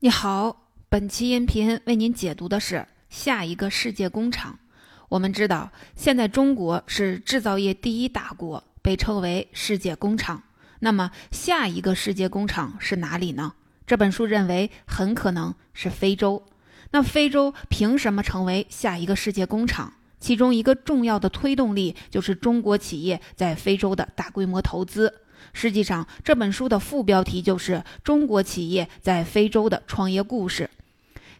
你好，本期音频为您解读的是下一个世界工厂。我们知道，现在中国是制造业第一大国，被称为世界工厂。那么，下一个世界工厂是哪里呢？这本书认为很可能是非洲。那非洲凭什么成为下一个世界工厂？其中一个重要的推动力就是中国企业在非洲的大规模投资。实际上，这本书的副标题就是“中国企业在非洲的创业故事”。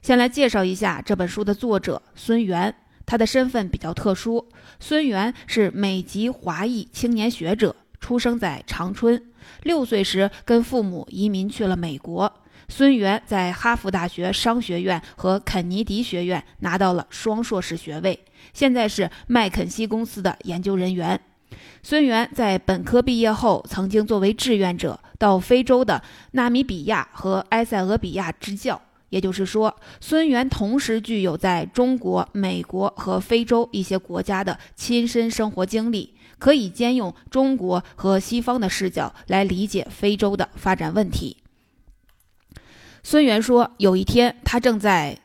先来介绍一下这本书的作者孙源，他的身份比较特殊。孙源是美籍华裔青年学者，出生在长春，六岁时跟父母移民去了美国。孙源在哈佛大学商学院和肯尼迪学院拿到了双硕士学位，现在是麦肯锡公司的研究人员。孙源在本科毕业后，曾经作为志愿者到非洲的纳米比亚和埃塞俄比亚支教。也就是说，孙源同时具有在中国、美国和非洲一些国家的亲身生活经历，可以兼用中国和西方的视角来理解非洲的发展问题。孙源说，有一天他正在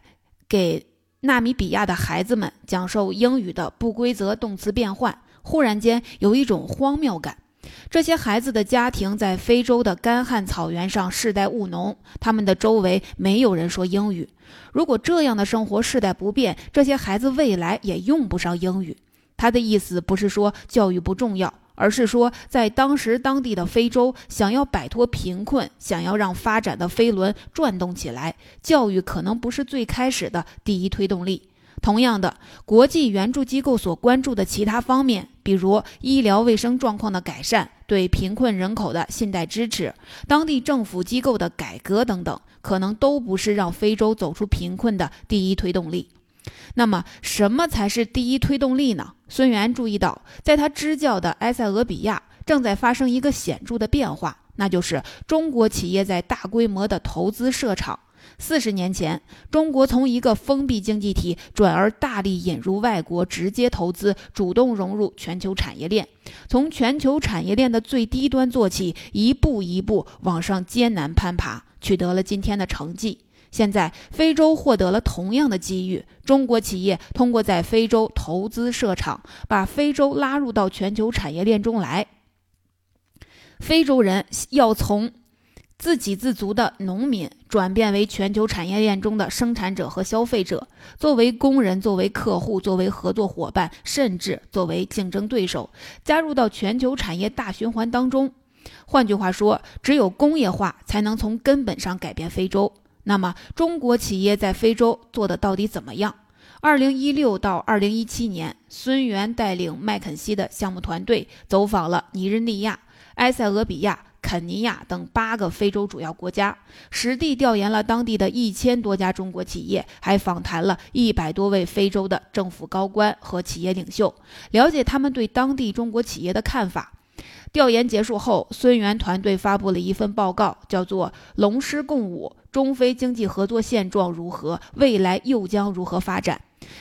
给纳米比亚的孩子们讲授英语的不规则动词变换。忽然间有一种荒谬感，这些孩子的家庭在非洲的干旱草原上世代务农，他们的周围没有人说英语。如果这样的生活世代不变，这些孩子未来也用不上英语。他的意思不是说教育不重要，而是说在当时当地的非洲，想要摆脱贫困，想要让发展的飞轮转动起来，教育可能不是最开始的第一推动力。同样的，国际援助机构所关注的其他方面，比如医疗卫生状况的改善、对贫困人口的信贷支持、当地政府机构的改革等等，可能都不是让非洲走出贫困的第一推动力。那么，什么才是第一推动力呢？孙源注意到，在他支教的埃塞俄比亚正在发生一个显著的变化，那就是中国企业在大规模的投资设厂。四十年前，中国从一个封闭经济体转而大力引入外国直接投资，主动融入全球产业链，从全球产业链的最低端做起，一步一步往上艰难攀爬，取得了今天的成绩。现在，非洲获得了同样的机遇，中国企业通过在非洲投资设厂，把非洲拉入到全球产业链中来。非洲人要从。自给自足的农民转变为全球产业链中的生产者和消费者，作为工人，作为客户，作为合作伙伴，甚至作为竞争对手，加入到全球产业大循环当中。换句话说，只有工业化才能从根本上改变非洲。那么，中国企业在非洲做的到底怎么样？二零一六到二零一七年，孙源带领麦肯锡的项目团队走访了尼日利亚、埃塞俄比亚。肯尼亚等八个非洲主要国家，实地调研了当地的一千多家中国企业，还访谈了一百多位非洲的政府高官和企业领袖，了解他们对当地中国企业的看法。调研结束后，孙源团队发布了一份报告，叫做《龙狮共舞：中非经济合作现状如何？未来又将如何发展》。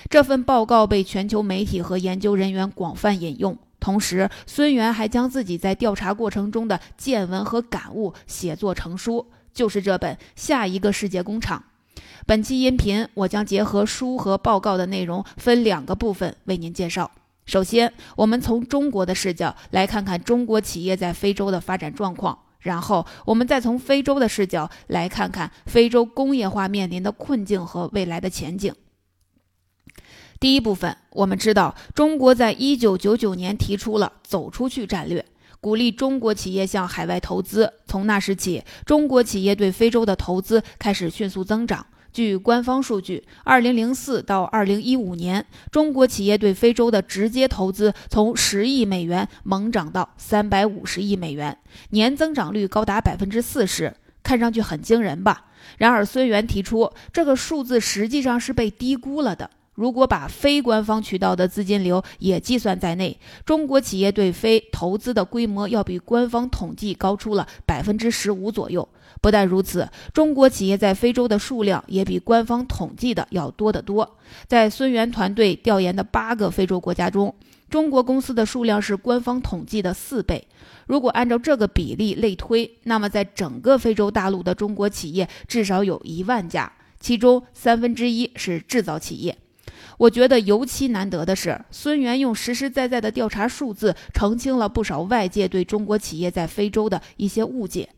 这份报告被全球媒体和研究人员广泛引用。同时，孙源还将自己在调查过程中的见闻和感悟写作成书，就是这本《下一个世界工厂》。本期音频我将结合书和报告的内容，分两个部分为您介绍。首先，我们从中国的视角来看看中国企业在非洲的发展状况；然后，我们再从非洲的视角来看看非洲工业化面临的困境和未来的前景。第一部分，我们知道，中国在一九九九年提出了“走出去”战略，鼓励中国企业向海外投资。从那时起，中国企业对非洲的投资开始迅速增长。据官方数据，二零零四到二零一五年，中国企业对非洲的直接投资从十亿美元猛涨到三百五十亿美元，年增长率高达百分之四十，看上去很惊人吧？然而，孙源提出，这个数字实际上是被低估了的。如果把非官方渠道的资金流也计算在内，中国企业对非投资的规模要比官方统计高出了百分之十五左右。不但如此，中国企业在非洲的数量也比官方统计的要多得多。在孙元团队调研的八个非洲国家中，中国公司的数量是官方统计的四倍。如果按照这个比例类推，那么在整个非洲大陆的中国企业至少有一万家，其中三分之一是制造企业。我觉得尤其难得的是，孙源用实实在在的调查数字澄清了不少外界对中国企业在非洲的一些误解。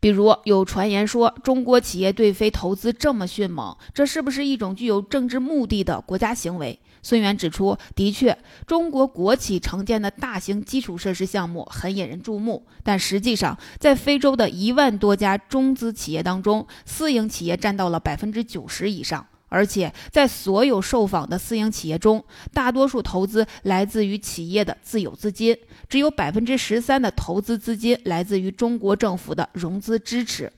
比如有传言说，中国企业对非投资这么迅猛，这是不是一种具有政治目的的国家行为？孙源指出，的确，中国国企承建的大型基础设施项目很引人注目，但实际上，在非洲的一万多家中资企业当中，私营企业占到了百分之九十以上。而且，在所有受访的私营企业中，大多数投资来自于企业的自有资金，只有百分之十三的投资资金来自于中国政府的融资支持。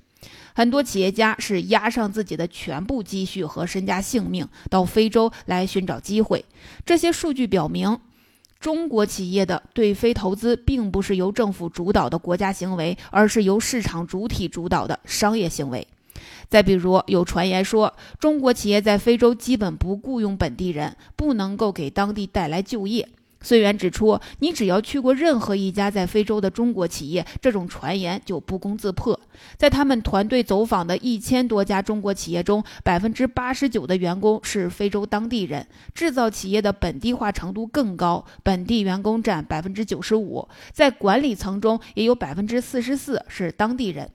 很多企业家是押上自己的全部积蓄和身家性命到非洲来寻找机会。这些数据表明，中国企业的对非投资并不是由政府主导的国家行为，而是由市场主体主导的商业行为。再比如，有传言说，中国企业在非洲基本不雇佣本地人，不能够给当地带来就业。孙源指出，你只要去过任何一家在非洲的中国企业，这种传言就不攻自破。在他们团队走访的一千多家中国企业中，百分之八十九的员工是非洲当地人，制造企业的本地化程度更高，本地员工占百分之九十五，在管理层中也有百分之四十四是当地人。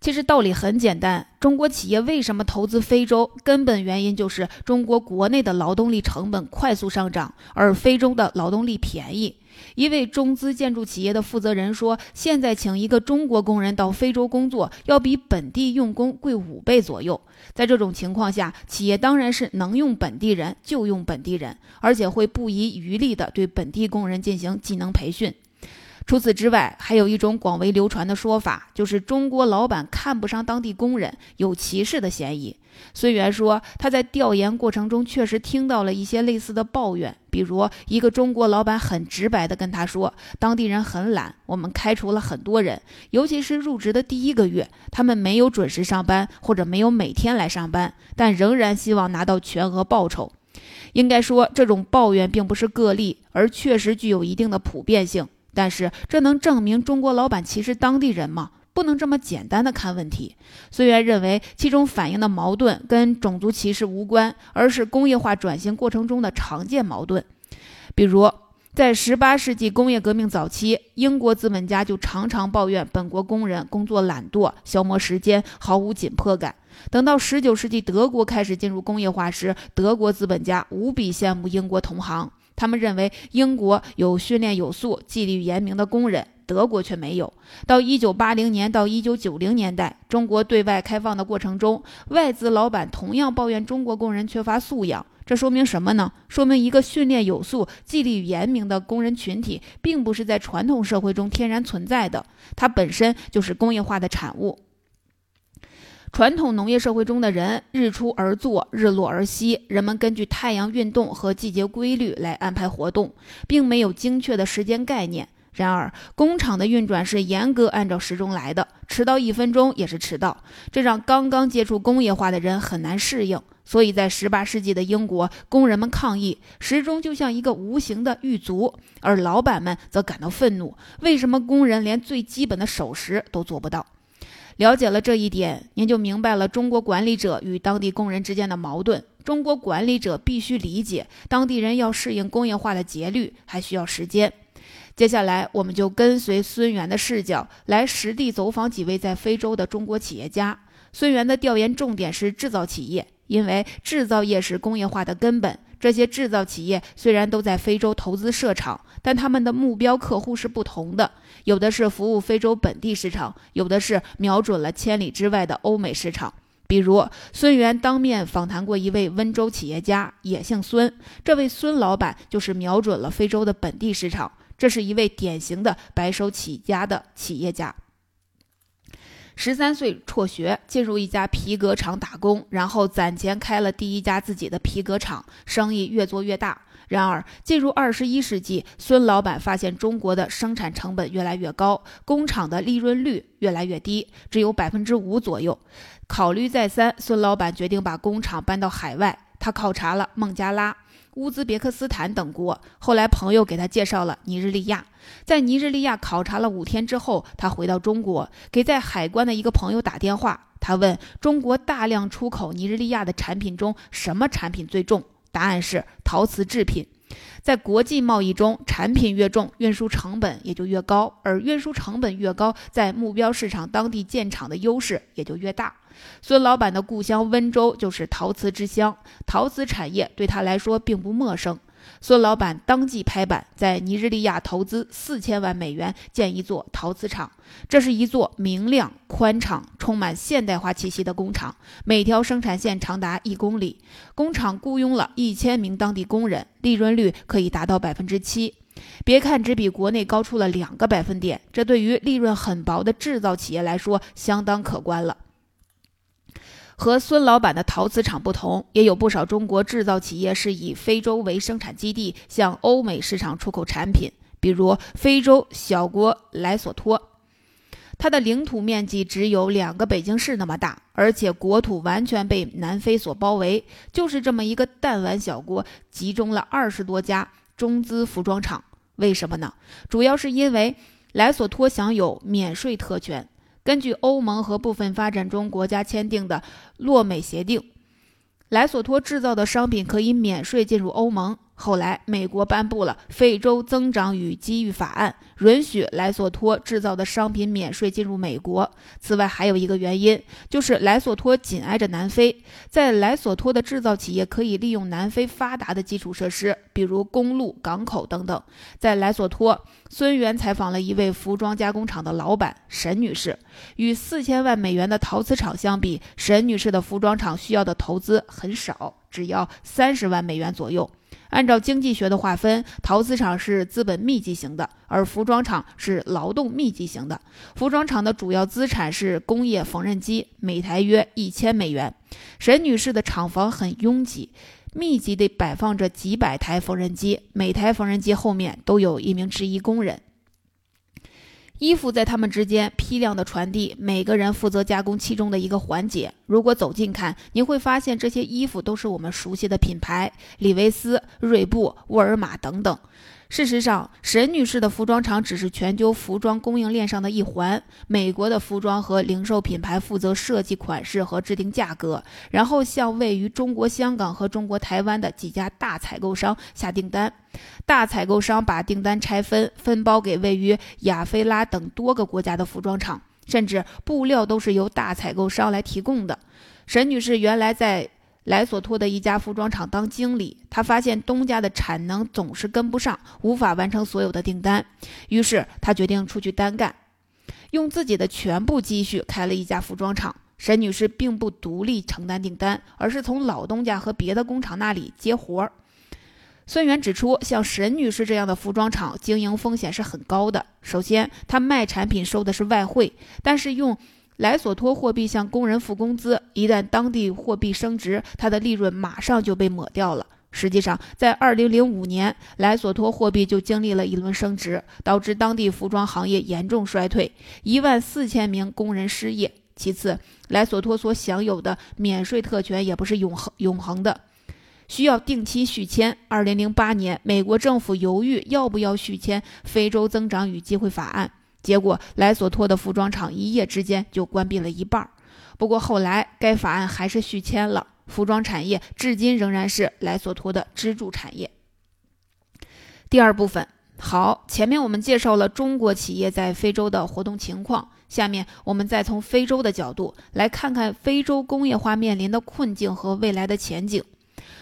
其实道理很简单，中国企业为什么投资非洲？根本原因就是中国国内的劳动力成本快速上涨，而非洲的劳动力便宜。一位中资建筑企业的负责人说：“现在请一个中国工人到非洲工作，要比本地用工贵五倍左右。在这种情况下，企业当然是能用本地人就用本地人，而且会不遗余力地对本地工人进行技能培训。”除此之外，还有一种广为流传的说法，就是中国老板看不上当地工人，有歧视的嫌疑。孙源说，他在调研过程中确实听到了一些类似的抱怨，比如一个中国老板很直白地跟他说，当地人很懒，我们开除了很多人，尤其是入职的第一个月，他们没有准时上班，或者没有每天来上班，但仍然希望拿到全额报酬。应该说，这种抱怨并不是个例，而确实具有一定的普遍性。但是，这能证明中国老板歧视当地人吗？不能这么简单的看问题。虽然认为其中反映的矛盾跟种族歧视无关，而是工业化转型过程中的常见矛盾。比如，在18世纪工业革命早期，英国资本家就常常抱怨本国工人工作懒惰、消磨时间、毫无紧迫感。等到19世纪德国开始进入工业化时，德国资本家无比羡慕英国同行。他们认为英国有训练有素、纪律严明的工人，德国却没有。到一九八零年到一九九零年代，中国对外开放的过程中，外资老板同样抱怨中国工人缺乏素养。这说明什么呢？说明一个训练有素、纪律严明的工人群体，并不是在传统社会中天然存在的，它本身就是工业化的产物。传统农业社会中的人日出而作，日落而息，人们根据太阳运动和季节规律来安排活动，并没有精确的时间概念。然而，工厂的运转是严格按照时钟来的，迟到一分钟也是迟到，这让刚刚接触工业化的人很难适应。所以在十八世纪的英国，工人们抗议时钟就像一个无形的狱卒，而老板们则感到愤怒：为什么工人连最基本的守时都做不到？了解了这一点，您就明白了中国管理者与当地工人之间的矛盾。中国管理者必须理解，当地人要适应工业化的节律还需要时间。接下来，我们就跟随孙源的视角，来实地走访几位在非洲的中国企业家。孙源的调研重点是制造企业，因为制造业是工业化的根本。这些制造企业虽然都在非洲投资设厂，但他们的目标客户是不同的。有的是服务非洲本地市场，有的是瞄准了千里之外的欧美市场。比如，孙元当面访谈过一位温州企业家，也姓孙。这位孙老板就是瞄准了非洲的本地市场。这是一位典型的白手起家的企业家。十三岁辍学，进入一家皮革厂打工，然后攒钱开了第一家自己的皮革厂，生意越做越大。然而，进入二十一世纪，孙老板发现中国的生产成本越来越高，工厂的利润率越来越低，只有百分之五左右。考虑再三，孙老板决定把工厂搬到海外。他考察了孟加拉、乌兹别克斯坦等国。后来朋友给他介绍了尼日利亚，在尼日利亚考察了五天之后，他回到中国，给在海关的一个朋友打电话。他问中国大量出口尼日利亚的产品中，什么产品最重？答案是陶瓷制品。在国际贸易中，产品越重，运输成本也就越高，而运输成本越高，在目标市场当地建厂的优势也就越大。孙老板的故乡温州就是陶瓷之乡，陶瓷产业对他来说并不陌生。孙老板当即拍板，在尼日利亚投资四千万美元建一座陶瓷厂。这是一座明亮、宽敞、充满现代化气息的工厂，每条生产线长达一公里。工厂雇佣了一千名当地工人，利润率可以达到百分之七。别看只比国内高出了两个百分点，这对于利润很薄的制造企业来说相当可观了。和孙老板的陶瓷厂不同，也有不少中国制造企业是以非洲为生产基地，向欧美市场出口产品。比如非洲小国莱索托，它的领土面积只有两个北京市那么大，而且国土完全被南非所包围。就是这么一个弹丸小国，集中了二十多家中资服装厂。为什么呢？主要是因为莱索托享有免税特权。根据欧盟和部分发展中国家签订的洛美协定，莱索托制造的商品可以免税进入欧盟。后来，美国颁布了《非洲增长与机遇法案》，允许莱索托制造的商品免税进入美国。此外，还有一个原因，就是莱索托紧挨着南非，在莱索托的制造企业可以利用南非发达的基础设施，比如公路、港口等等。在莱索托，孙源采访了一位服装加工厂的老板沈女士，与四千万美元的陶瓷厂相比，沈女士的服装厂需要的投资很少，只要三十万美元左右。按照经济学的划分，陶瓷厂是资本密集型的，而服装厂是劳动密集型的。服装厂的主要资产是工业缝纫机，每台约一千美元。沈女士的厂房很拥挤，密集地摆放着几百台缝纫机，每台缝纫机后面都有一名制衣工人。衣服在他们之间批量的传递，每个人负责加工其中的一个环节。如果走近看，你会发现这些衣服都是我们熟悉的品牌，李维斯、锐步、沃尔玛等等。事实上，沈女士的服装厂只是全球服装供应链上的一环。美国的服装和零售品牌负责设计款式和制定价格，然后向位于中国香港和中国台湾的几家大采购商下订单。大采购商把订单拆分，分包给位于亚非拉等多个国家的服装厂，甚至布料都是由大采购商来提供的。沈女士原来在。莱索托的一家服装厂当经理，他发现东家的产能总是跟不上，无法完成所有的订单，于是他决定出去单干，用自己的全部积蓄开了一家服装厂。沈女士并不独立承担订单，而是从老东家和别的工厂那里接活儿。孙元指出，像沈女士这样的服装厂经营风险是很高的。首先，他卖产品收的是外汇，但是用。莱索托货币向工人付工资，一旦当地货币升值，它的利润马上就被抹掉了。实际上，在2005年，莱索托货币就经历了一轮升值，导致当地服装行业严重衰退，一万四千名工人失业。其次，莱索托所享有的免税特权也不是永恒永恒的，需要定期续签。2008年，美国政府犹豫要不要续签《非洲增长与机会法案》。结果，莱索托的服装厂一夜之间就关闭了一半。不过后来，该法案还是续签了。服装产业至今仍然是莱索托的支柱产业。第二部分，好，前面我们介绍了中国企业在非洲的活动情况，下面我们再从非洲的角度来看看非洲工业化面临的困境和未来的前景。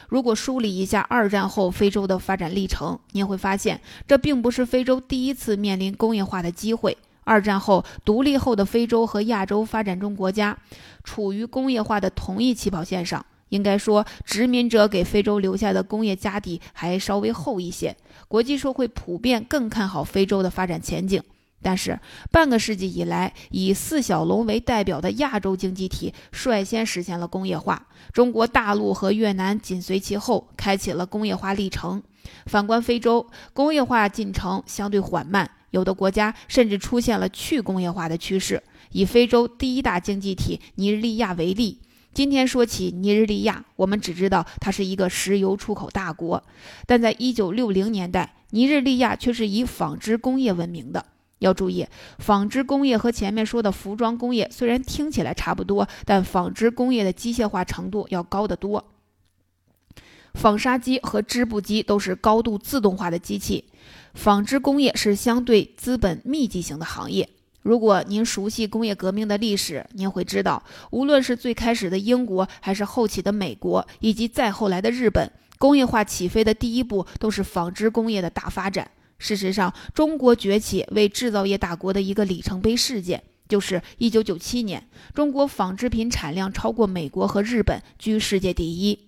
如果梳理一下二战后非洲的发展历程，你会发现这并不是非洲第一次面临工业化的机会。二战后独立后的非洲和亚洲发展中国家处于工业化的同一起跑线上，应该说殖民者给非洲留下的工业家底还稍微厚一些。国际社会普遍更看好非洲的发展前景。但是，半个世纪以来，以四小龙为代表的亚洲经济体率先实现了工业化，中国大陆和越南紧随其后，开启了工业化历程。反观非洲，工业化进程相对缓慢，有的国家甚至出现了去工业化的趋势。以非洲第一大经济体尼日利亚为例，今天说起尼日利亚，我们只知道它是一个石油出口大国，但在一九六零年代，尼日利亚却是以纺织工业闻名的。要注意，纺织工业和前面说的服装工业虽然听起来差不多，但纺织工业的机械化程度要高得多。纺纱机和织布机都是高度自动化的机器，纺织工业是相对资本密集型的行业。如果您熟悉工业革命的历史，您会知道，无论是最开始的英国，还是后起的美国，以及再后来的日本，工业化起飞的第一步都是纺织工业的大发展。事实上，中国崛起为制造业大国的一个里程碑事件，就是1997年，中国纺织品产量超过美国和日本，居世界第一。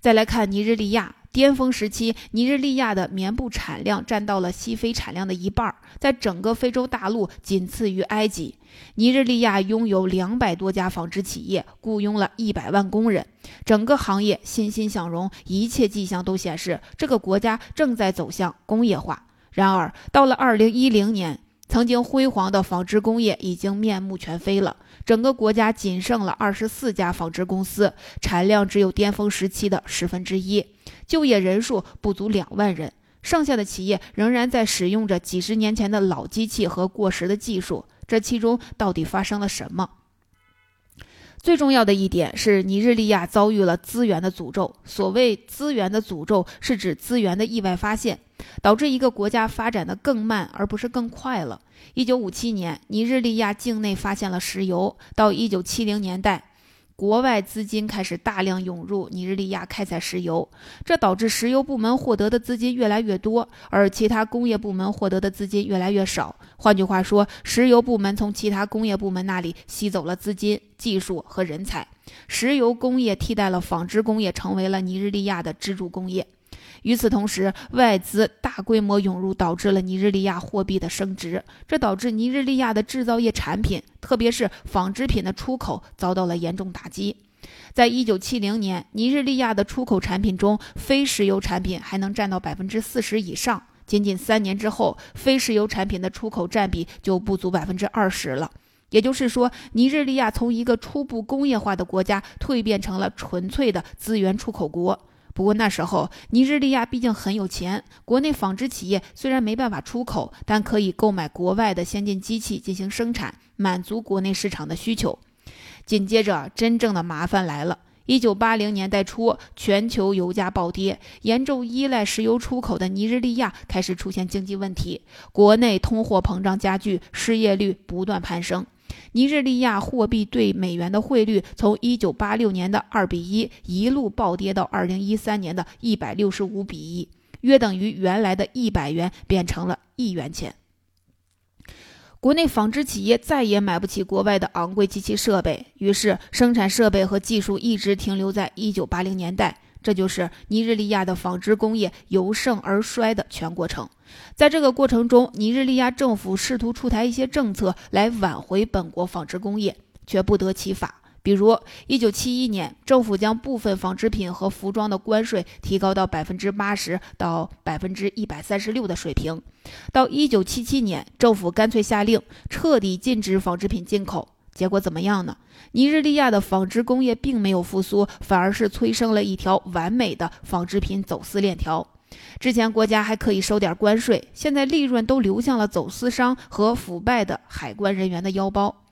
再来看尼日利亚。巅峰时期，尼日利亚的棉布产量占到了西非产量的一半，在整个非洲大陆仅次于埃及。尼日利亚拥有两百多家纺织企业，雇佣了一百万工人，整个行业欣欣向荣，一切迹象都显示这个国家正在走向工业化。然而，到了二零一零年，曾经辉煌的纺织工业已经面目全非了。整个国家仅剩了二十四家纺织公司，产量只有巅峰时期的十分之一，就业人数不足两万人。剩下的企业仍然在使用着几十年前的老机器和过时的技术。这其中到底发生了什么？最重要的一点是，尼日利亚遭遇了资源的诅咒。所谓资源的诅咒，是指资源的意外发现。导致一个国家发展的更慢，而不是更快了。一九五七年，尼日利亚境内发现了石油。到一九七零年代，国外资金开始大量涌入尼日利亚开采石油，这导致石油部门获得的资金越来越多，而其他工业部门获得的资金越来越少。换句话说，石油部门从其他工业部门那里吸走了资金、技术和人才，石油工业替代了纺织工业，成为了尼日利亚的支柱工业。与此同时，外资大规模涌入，导致了尼日利亚货币的升值，这导致尼日利亚的制造业产品，特别是纺织品的出口遭到了严重打击。在一九七零年，尼日利亚的出口产品中，非石油产品还能占到百分之四十以上。仅仅三年之后，非石油产品的出口占比就不足百分之二十了。也就是说，尼日利亚从一个初步工业化的国家蜕变成了纯粹的资源出口国。不过那时候，尼日利亚毕竟很有钱，国内纺织企业虽然没办法出口，但可以购买国外的先进机器进行生产，满足国内市场的需求。紧接着，真正的麻烦来了。一九八零年代初，全球油价暴跌，严重依赖石油出口的尼日利亚开始出现经济问题，国内通货膨胀加剧，失业率不断攀升。尼日利亚货币对美元的汇率从1986年的2比1一路暴跌到2013年的165比1，约等于原来的一百元变成了一元钱。国内纺织企业再也买不起国外的昂贵机器设备，于是生产设备和技术一直停留在1980年代。这就是尼日利亚的纺织工业由盛而衰的全过程。在这个过程中，尼日利亚政府试图出台一些政策来挽回本国纺织工业，却不得其法。比如，1971年，政府将部分纺织品和服装的关税提高到百分之八十到百分之一百三十六的水平；到1977年，政府干脆下令彻底禁止纺织品进口。结果怎么样呢？尼日利亚的纺织工业并没有复苏，反而是催生了一条完美的纺织品走私链条。之前国家还可以收点关税，现在利润都流向了走私商和腐败的海关人员的腰包。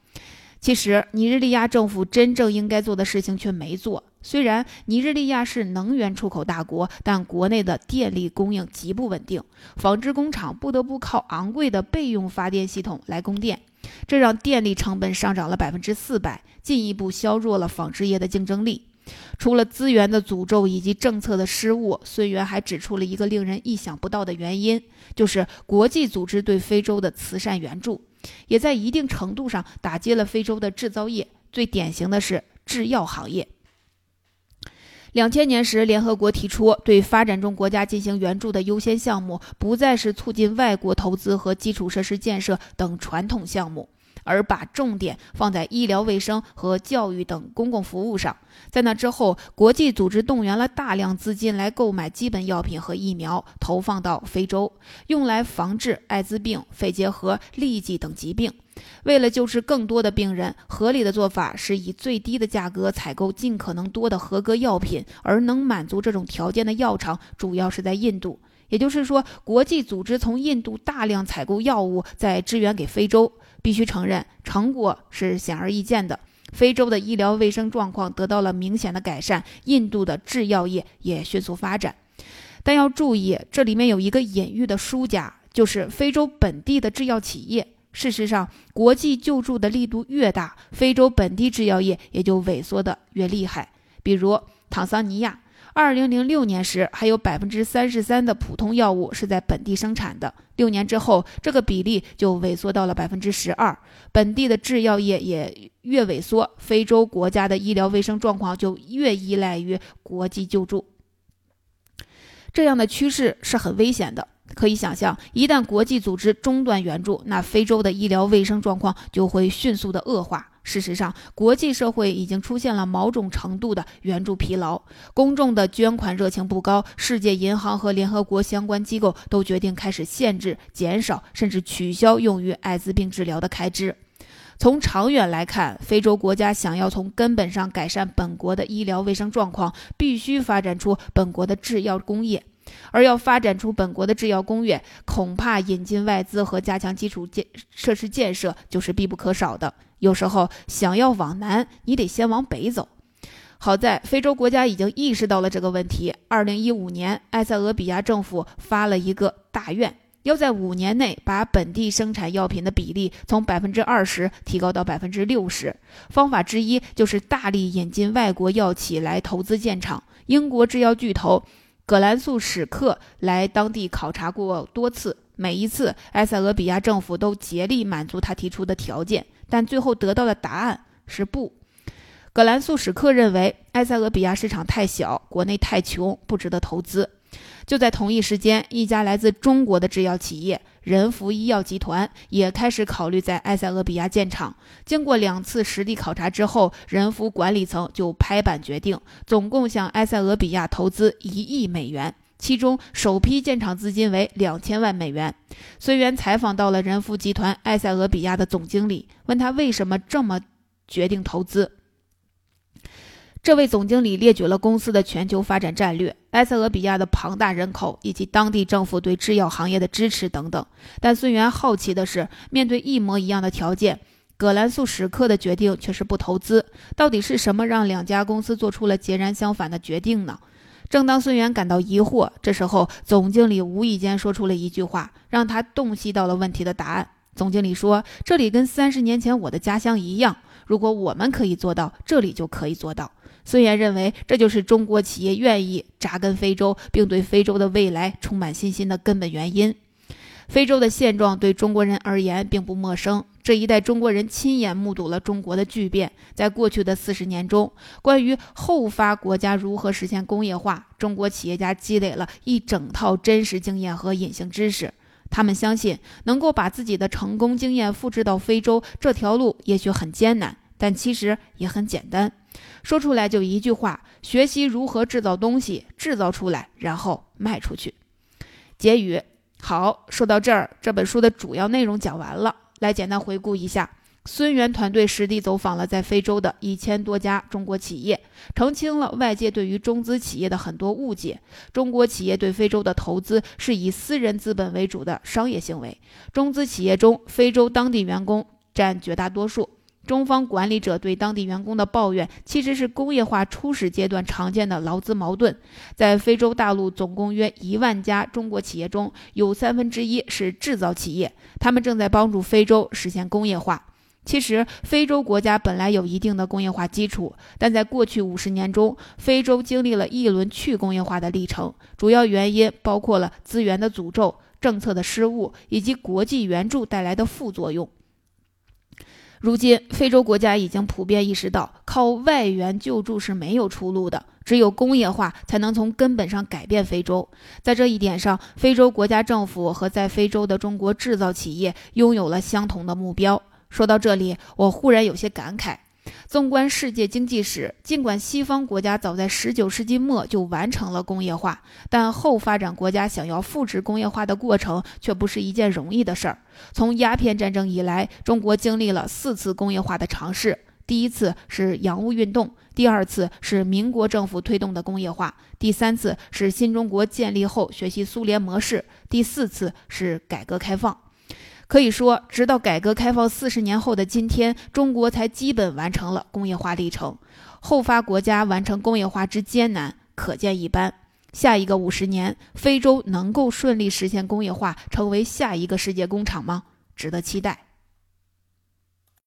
其实，尼日利亚政府真正应该做的事情却没做。虽然尼日利亚是能源出口大国，但国内的电力供应极不稳定，纺织工厂不得不靠昂贵的备用发电系统来供电。这让电力成本上涨了百分之四百，进一步削弱了纺织业的竞争力。除了资源的诅咒以及政策的失误，孙源还指出了一个令人意想不到的原因，就是国际组织对非洲的慈善援助，也在一定程度上打击了非洲的制造业。最典型的是制药行业。两千年时，联合国提出对发展中国家进行援助的优先项目不再是促进外国投资和基础设施建设等传统项目，而把重点放在医疗卫生和教育等公共服务上。在那之后，国际组织动员了大量资金来购买基本药品和疫苗，投放到非洲，用来防治艾滋病、肺结核、痢疾等疾病。为了救治更多的病人，合理的做法是以最低的价格采购尽可能多的合格药品，而能满足这种条件的药厂主要是在印度。也就是说，国际组织从印度大量采购药物，再支援给非洲。必须承认，成果是显而易见的。非洲的医疗卫生状况得到了明显的改善，印度的制药业也迅速发展。但要注意，这里面有一个隐喻的输家，就是非洲本地的制药企业。事实上，国际救助的力度越大，非洲本地制药业也就萎缩的越厉害。比如坦桑尼亚。二零零六年时，还有百分之三十三的普通药物是在本地生产的。六年之后，这个比例就萎缩到了百分之十二。本地的制药业也越萎缩，非洲国家的医疗卫生状况就越依赖于国际救助。这样的趋势是很危险的。可以想象，一旦国际组织中断援助，那非洲的医疗卫生状况就会迅速的恶化。事实上，国际社会已经出现了某种程度的援助疲劳，公众的捐款热情不高。世界银行和联合国相关机构都决定开始限制、减少，甚至取消用于艾滋病治疗的开支。从长远来看，非洲国家想要从根本上改善本国的医疗卫生状况，必须发展出本国的制药工业。而要发展出本国的制药工业，恐怕引进外资和加强基础建设施建设就是必不可少的。有时候想要往南，你得先往北走。好在非洲国家已经意识到了这个问题。二零一五年，埃塞俄比亚政府发了一个大愿，要在五年内把本地生产药品的比例从百分之二十提高到百分之六十。方法之一就是大力引进外国药企来投资建厂。英国制药巨头。葛兰素史克来当地考察过多次，每一次埃塞俄比亚政府都竭力满足他提出的条件，但最后得到的答案是不。葛兰素史克认为埃塞俄比亚市场太小，国内太穷，不值得投资。就在同一时间，一家来自中国的制药企业仁孚医药集团也开始考虑在埃塞俄比亚建厂。经过两次实地考察之后，仁孚管理层就拍板决定，总共向埃塞俄比亚投资一亿美元，其中首批建厂资金为两千万美元。随缘采访到了仁孚集团埃塞俄比亚的总经理，问他为什么这么决定投资。这位总经理列举了公司的全球发展战略、埃塞俄比亚的庞大人口以及当地政府对制药行业的支持等等。但孙源好奇的是，面对一模一样的条件，葛兰素史克的决定却是不投资。到底是什么让两家公司做出了截然相反的决定呢？正当孙源感到疑惑，这时候总经理无意间说出了一句话，让他洞悉到了问题的答案。总经理说：“这里跟三十年前我的家乡一样，如果我们可以做到，这里就可以做到。”孙岩认为，这就是中国企业愿意扎根非洲，并对非洲的未来充满信心的根本原因。非洲的现状对中国人而言并不陌生，这一代中国人亲眼目睹了中国的巨变。在过去的四十年中，关于后发国家如何实现工业化，中国企业家积累了一整套真实经验和隐形知识。他们相信，能够把自己的成功经验复制到非洲，这条路也许很艰难，但其实也很简单。说出来就一句话：学习如何制造东西，制造出来，然后卖出去。结语：好，说到这儿，这本书的主要内容讲完了。来简单回顾一下，孙元团队实地走访了在非洲的一千多家中国企业，澄清了外界对于中资企业的很多误解。中国企业对非洲的投资是以私人资本为主的商业行为，中资企业中非洲当地员工占绝大多数。中方管理者对当地员工的抱怨，其实是工业化初始阶段常见的劳资矛盾。在非洲大陆，总共约一万家中国企业中，有三分之一是制造企业，他们正在帮助非洲实现工业化。其实，非洲国家本来有一定的工业化基础，但在过去五十年中，非洲经历了一轮去工业化的历程，主要原因包括了资源的诅咒、政策的失误以及国际援助带来的副作用。如今，非洲国家已经普遍意识到，靠外援救助是没有出路的，只有工业化才能从根本上改变非洲。在这一点上，非洲国家政府和在非洲的中国制造企业拥有了相同的目标。说到这里，我忽然有些感慨：纵观世界经济史，尽管西方国家早在19世纪末就完成了工业化，但后发展国家想要复制工业化的过程却不是一件容易的事儿。从鸦片战争以来，中国经历了四次工业化的尝试：第一次是洋务运动，第二次是民国政府推动的工业化，第三次是新中国建立后学习苏联模式，第四次是改革开放。可以说，直到改革开放四十年后的今天，中国才基本完成了工业化历程。后发国家完成工业化之艰难，可见一斑。下一个五十年，非洲能够顺利实现工业化，成为下一个世界工厂吗？值得期待。